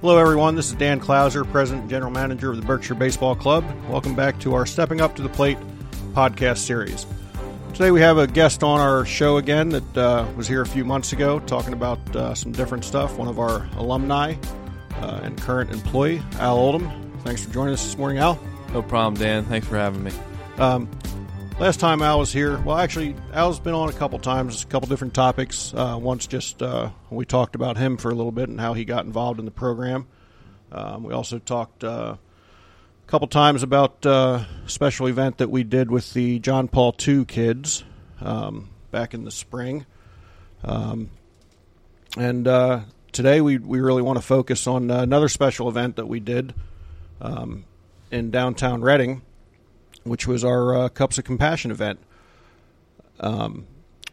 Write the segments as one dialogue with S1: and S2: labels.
S1: Hello, everyone. This is Dan Clouser, President and General Manager of the Berkshire Baseball Club. Welcome back to our Stepping Up to the Plate podcast series. Today we have a guest on our show again that uh, was here a few months ago talking about uh, some different stuff. One of our alumni uh, and current employee, Al Oldham. Thanks for joining us this morning, Al.
S2: No problem, Dan. Thanks for having me.
S1: Um, last time Al was here, well, actually, Al's been on a couple times, a couple different topics. Uh, once just uh, we talked about him for a little bit and how he got involved in the program. Um, we also talked uh, a couple times about uh, a special event that we did with the John Paul II kids um, back in the spring. Um, and uh, today we, we really want to focus on another special event that we did um, in downtown Reading which was our uh, Cups of Compassion event. Um,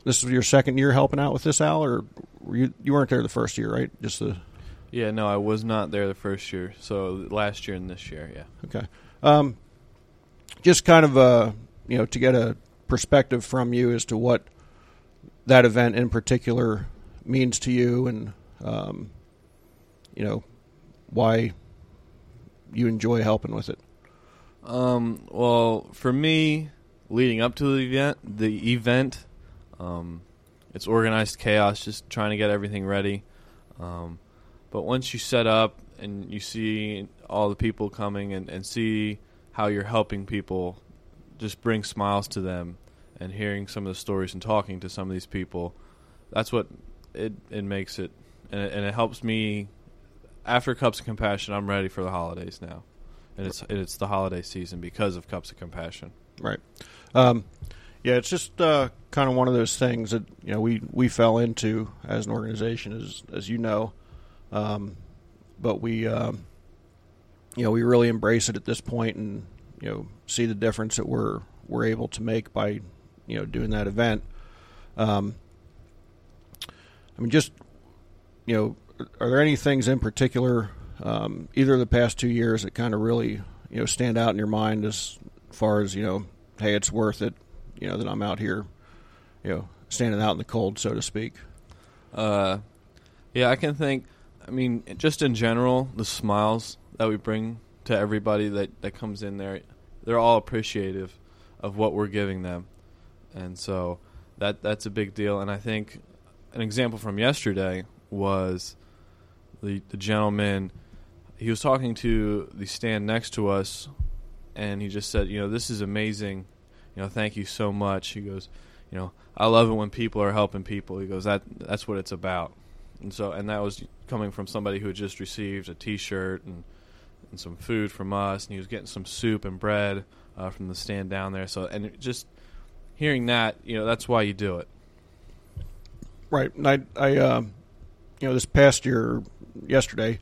S1: this was your second year helping out with this, Al, or were you you weren't there the first year, right? Just the
S2: Yeah, no, I was not there the first year. So last year and this year, yeah.
S1: okay. Um, just kind of uh, you know to get a perspective from you as to what that event in particular means to you, and um, you know why you enjoy helping with it.
S2: Um, well, for me, leading up to the event, the event, um, it's organized chaos, just trying to get everything ready. Um, but once you set up and you see all the people coming and, and see how you're helping people, just bring smiles to them, and hearing some of the stories and talking to some of these people, that's what it it makes it, and it, and it helps me. After Cups of Compassion, I'm ready for the holidays now and it's it's the holiday season because of Cups of Compassion.
S1: Right. Um, yeah, it's just uh, kind of one of those things that you know we, we fell into as an organization, as as you know, um, but we um, you know we really embrace it at this point, and you know see the difference that we're we're able to make by you know doing that event. Um, I mean, just you know, are there any things in particular um, either of the past two years that kind of really you know stand out in your mind as far as you know, hey, it's worth it, you know, that I'm out here, you know, standing out in the cold, so to speak.
S2: Uh, yeah, I can think. I mean, just in general, the smiles that we bring to everybody that that comes in there, they're all appreciative of what we're giving them, and so that that's a big deal. And I think an example from yesterday was the the gentleman he was talking to the stand next to us, and he just said, "You know, this is amazing. You know, thank you so much." He goes, "You know, I love it when people are helping people." He goes, "That that's what it's about." And so, and that was coming from somebody who had just received a T-shirt and and some food from us, and he was getting some soup and bread uh, from the stand down there. So, and just hearing that, you know, that's why you do it.
S1: Right. And I, I, um, you know, this past year, yesterday,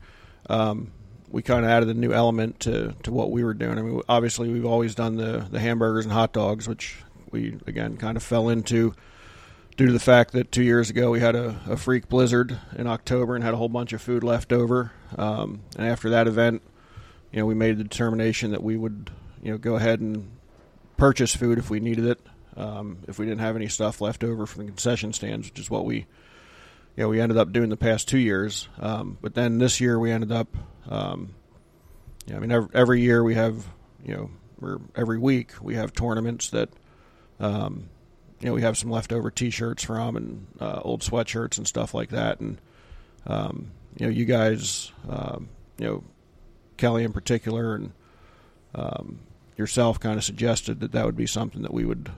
S1: um, we kind of added a new element to, to what we were doing. I mean, obviously we've always done the the hamburgers and hot dogs, which we again kind of fell into due to the fact that two years ago we had a, a freak blizzard in October and had a whole bunch of food left over. Um, and after that event, you know, we made the determination that we would you know go ahead and purchase food if we needed it. Um, if we didn't have any stuff left over from the concession stands, which is what we you know, we ended up doing the past two years. Um, but then this year we ended up, um, yeah, I mean, every, every, year we have, you know, or every week we have tournaments that, um, you know, we have some leftover T-shirts from and uh, old sweatshirts and stuff like that. And um, you know, you guys, um, you know, Kelly in particular and um, yourself kind of suggested that that would be something that we would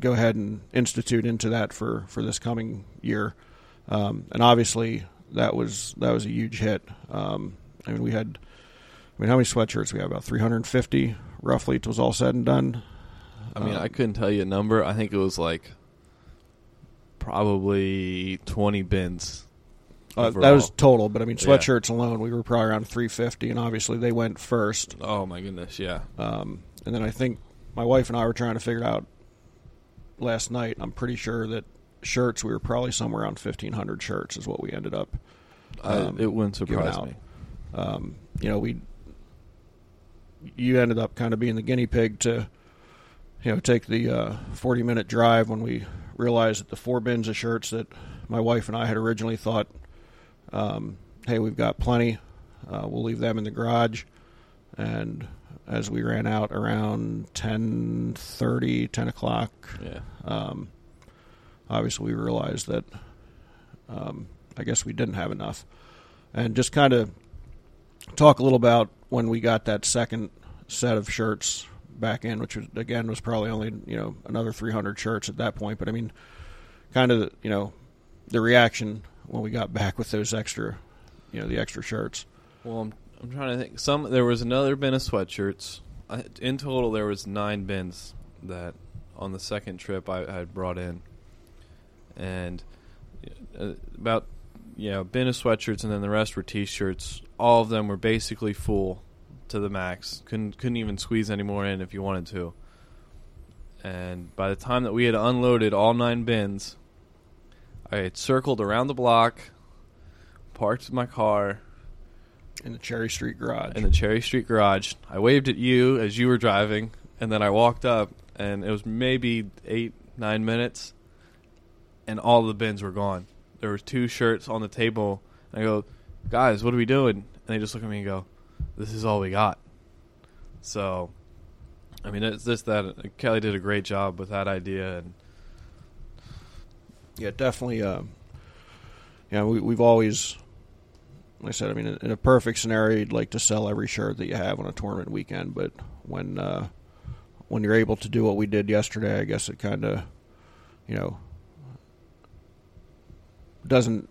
S1: go ahead and institute into that for for this coming year. Um, and obviously that was that was a huge hit. Um, I mean, we had, I mean, how many sweatshirts we have? About 350, roughly. It was all said and done.
S2: I mean, um, I couldn't tell you a number. I think it was like probably 20 bins.
S1: Uh, that was total, but I mean, sweatshirts yeah. alone, we were probably around 350, and obviously they went first.
S2: Oh my goodness, yeah.
S1: Um, and then I think my wife and I were trying to figure it out last night. I'm pretty sure that shirts, we were probably somewhere around fifteen hundred shirts is what we ended up.
S2: Um, it wouldn't surprise me.
S1: Um, you know, we you ended up kind of being the guinea pig to you know take the uh, forty minute drive when we realized that the four bins of shirts that my wife and I had originally thought, um, hey, we've got plenty. Uh, we'll leave them in the garage, and as we ran out around 10.30, 10 o'clock,
S2: Yeah.
S1: um, obviously we realized that um, I guess we didn't have enough. And just kind of talk a little about when we got that second set of shirts back in, which was, again was probably only you know another 300 shirts at that point. But I mean, kind of you know the reaction when we got back with those extra, you know, the extra shirts.
S2: Well, I'm, I'm trying to think. Some there was another bin of sweatshirts. I, in total, there was nine bins that on the second trip I, I had brought in, and uh, about yeah, a bin of sweatshirts, and then the rest were T-shirts. All of them were basically full to the max. Couldn't couldn't even squeeze any more in if you wanted to. And by the time that we had unloaded all nine bins, I had circled around the block, parked my car,
S1: in the Cherry Street garage.
S2: in the Cherry Street garage. I waved at you as you were driving, and then I walked up, and it was maybe eight, nine minutes, and all the bins were gone. There was two shirts on the table. And I go, guys, what are we doing? And they just look at me and go, this is all we got. So, I mean, it's just that Kelly did a great job with that idea, and
S1: Yeah, definitely. Uh, yeah, we, we've always, like I said, I mean, in, in a perfect scenario, you'd like to sell every shirt that you have on a tournament weekend. But when uh, when you're able to do what we did yesterday, I guess it kind of, you know, doesn't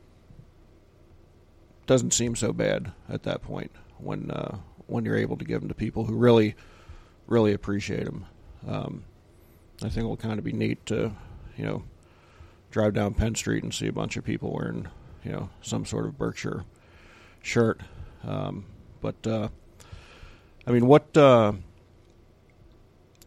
S1: doesn't seem so bad at that point when uh, when you're able to give them to people who really really appreciate them. Um, I think it'll kind of be neat to, you know, drive down Penn Street and see a bunch of people wearing, you know, some sort of Berkshire shirt. Um, but uh, I mean, what uh,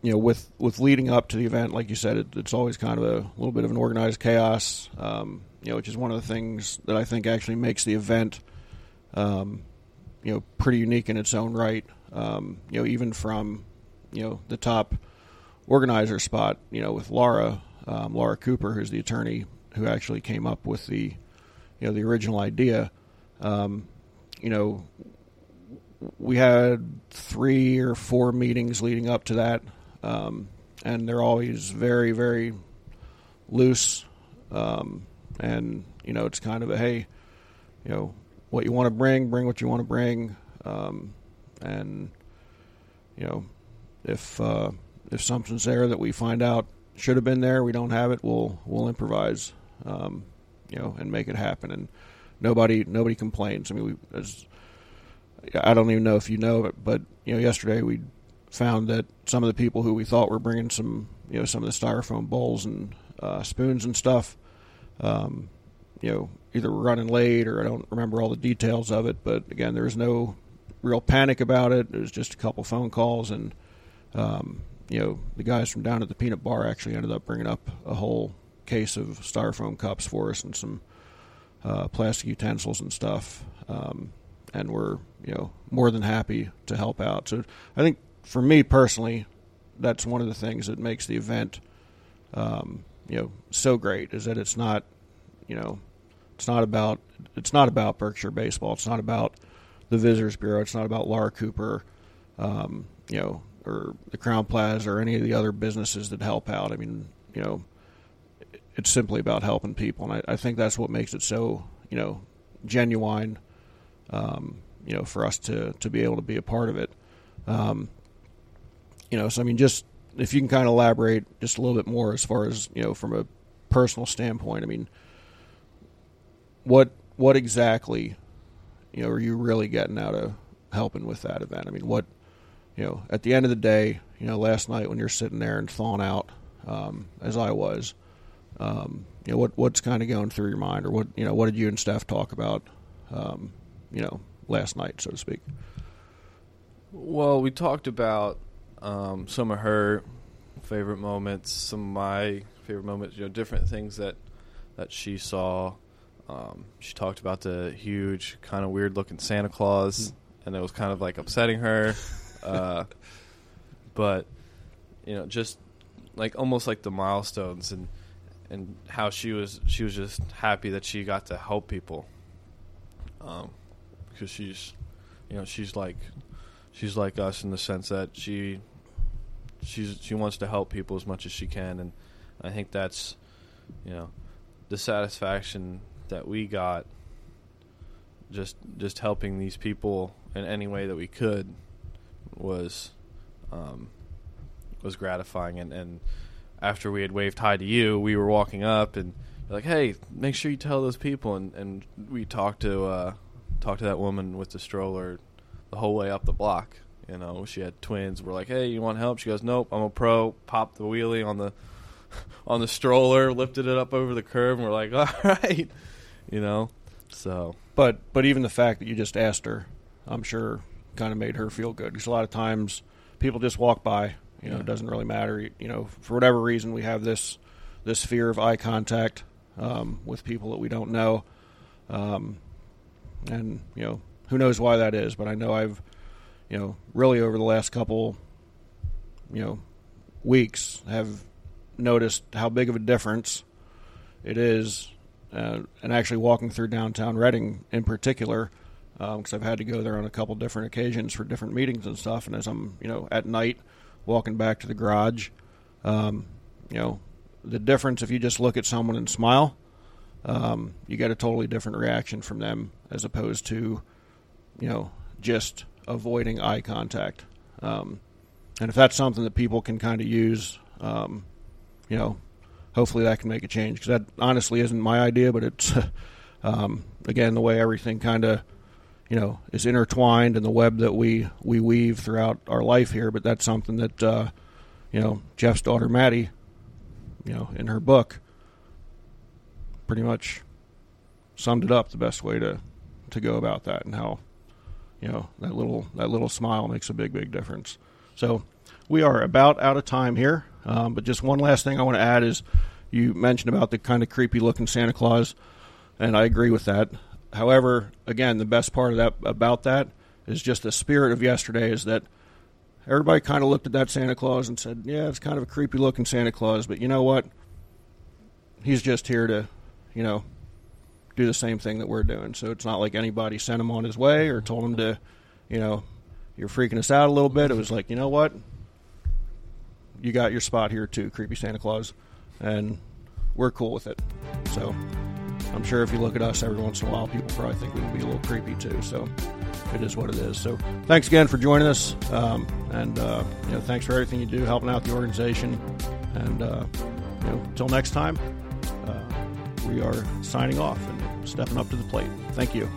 S1: you know, with with leading up to the event, like you said, it, it's always kind of a little bit of an organized chaos. Um, you know, which is one of the things that I think actually makes the event, um, you know, pretty unique in its own right. Um, you know, even from you know the top organizer spot, you know, with Laura, um, Laura Cooper, who's the attorney who actually came up with the, you know, the original idea. Um, you know, we had three or four meetings leading up to that, um, and they're always very, very loose. Um, and you know, it's kind of a hey, you know, what you want to bring, bring what you want to bring, um, and you know, if uh, if something's there that we find out should have been there, we don't have it, we'll we'll improvise, um, you know, and make it happen. And nobody nobody complains. I mean, we as I don't even know if you know it, but you know, yesterday we found that some of the people who we thought were bringing some, you know, some of the styrofoam bowls and uh, spoons and stuff, um, you know, either were running late or I don't remember all the details of it. But again, there was no real panic about it. It was just a couple phone calls and um, you know, the guys from down at the peanut bar actually ended up bringing up a whole case of styrofoam cups for us and some uh, plastic utensils and stuff. Um, and we're, you know, more than happy to help out. So I think for me personally, that's one of the things that makes the event, um, you know, so great is that it's not, you know, it's not about it's not about Berkshire baseball. It's not about the Visitors Bureau. It's not about Laura Cooper. Um, you know, or the Crowne Plaza or any of the other businesses that help out. I mean, you know, it's simply about helping people, and I, I think that's what makes it so, you know, genuine. Um, you know, for us to to be able to be a part of it. Um, you know, so I mean, just if you can kind of elaborate just a little bit more as far as you know from a personal standpoint. I mean, what what exactly, you know, are you really getting out of helping with that event? I mean, what you know, at the end of the day, you know, last night when you're sitting there and thawing out, um, as I was, um, you know, what what's kind of going through your mind, or what you know, what did you and Steph talk about, um, you know, last night, so to speak?
S2: Well, we talked about um, some of her favorite moments, some of my favorite moments. You know, different things that that she saw. Um, she talked about the huge, kind of weird looking Santa Claus, and it was kind of like upsetting her. uh, but you know, just like almost like the milestones and and how she was she was just happy that she got to help people. Um, because she's you know, she's like she's like us in the sense that she she's she wants to help people as much as she can, and I think that's you know the satisfaction that we got just just helping these people in any way that we could was um, was gratifying. And, and after we had waved hi to you we were walking up and like hey make sure you tell those people. And, and we talked to uh, talked to that woman with the stroller the whole way up the block you know she had twins we're like hey you want help she goes nope i'm a pro popped the wheelie on the on the stroller lifted it up over the curb and we're like all right you know so
S1: But but even the fact that you just asked her, I'm sure, kind of made her feel good. Because a lot of times people just walk by. You know,
S2: Yeah.
S1: it doesn't really matter. You- You know, for whatever reason, we have this this fear of eye contact um, with people that we don't know, um, and you know, who knows why that is. But I know I've, you know, really over the last couple, you know, weeks have noticed how big of a difference it is uh, and actually walking through downtown Reading in particular, because I've had to go there on a couple different occasions for different meetings and stuff. And as I'm, you know, at night walking back to the garage, um, you know, the difference if you just look at someone and smile, um, you get a totally different reaction from them as opposed to, you know, just avoiding eye contact. Um, and if that's something that people can kind of use, um, you know, hopefully that can make a change because that honestly isn't my idea, but it's um, again the way everything kind of you know is intertwined in the web that we we weave throughout our life here. But that's something that uh, you know Jeff's daughter Maddie, you know, in her book, pretty much summed it up the best way to to go about that and how you know that little that little smile makes a big big difference. So we are about out of time here, um, but just one last thing I want to add is you mentioned about the kind of creepy looking Santa Claus, and I agree with that. However, again, the best part of that about that is just the spirit of yesterday is that everybody kind of looked at that Santa Claus and said, "Yeah, it's kind of a creepy looking Santa Claus, but you know what? He's just here to, you know, do the same thing that we're doing. So it's not like anybody sent him on his way or told him to, you know, you're freaking us out a little bit. It was like, you know what? You got your spot here too, creepy Santa Claus, and we're cool with it. So I'm sure if you look at us every once in a while, people probably think we would be a little creepy too. So it is what it is. So thanks again for joining us, um, and uh, you know, thanks for everything you do, helping out the organization, and uh, you know, until next time, we are signing off and stepping up to the plate. Thank you.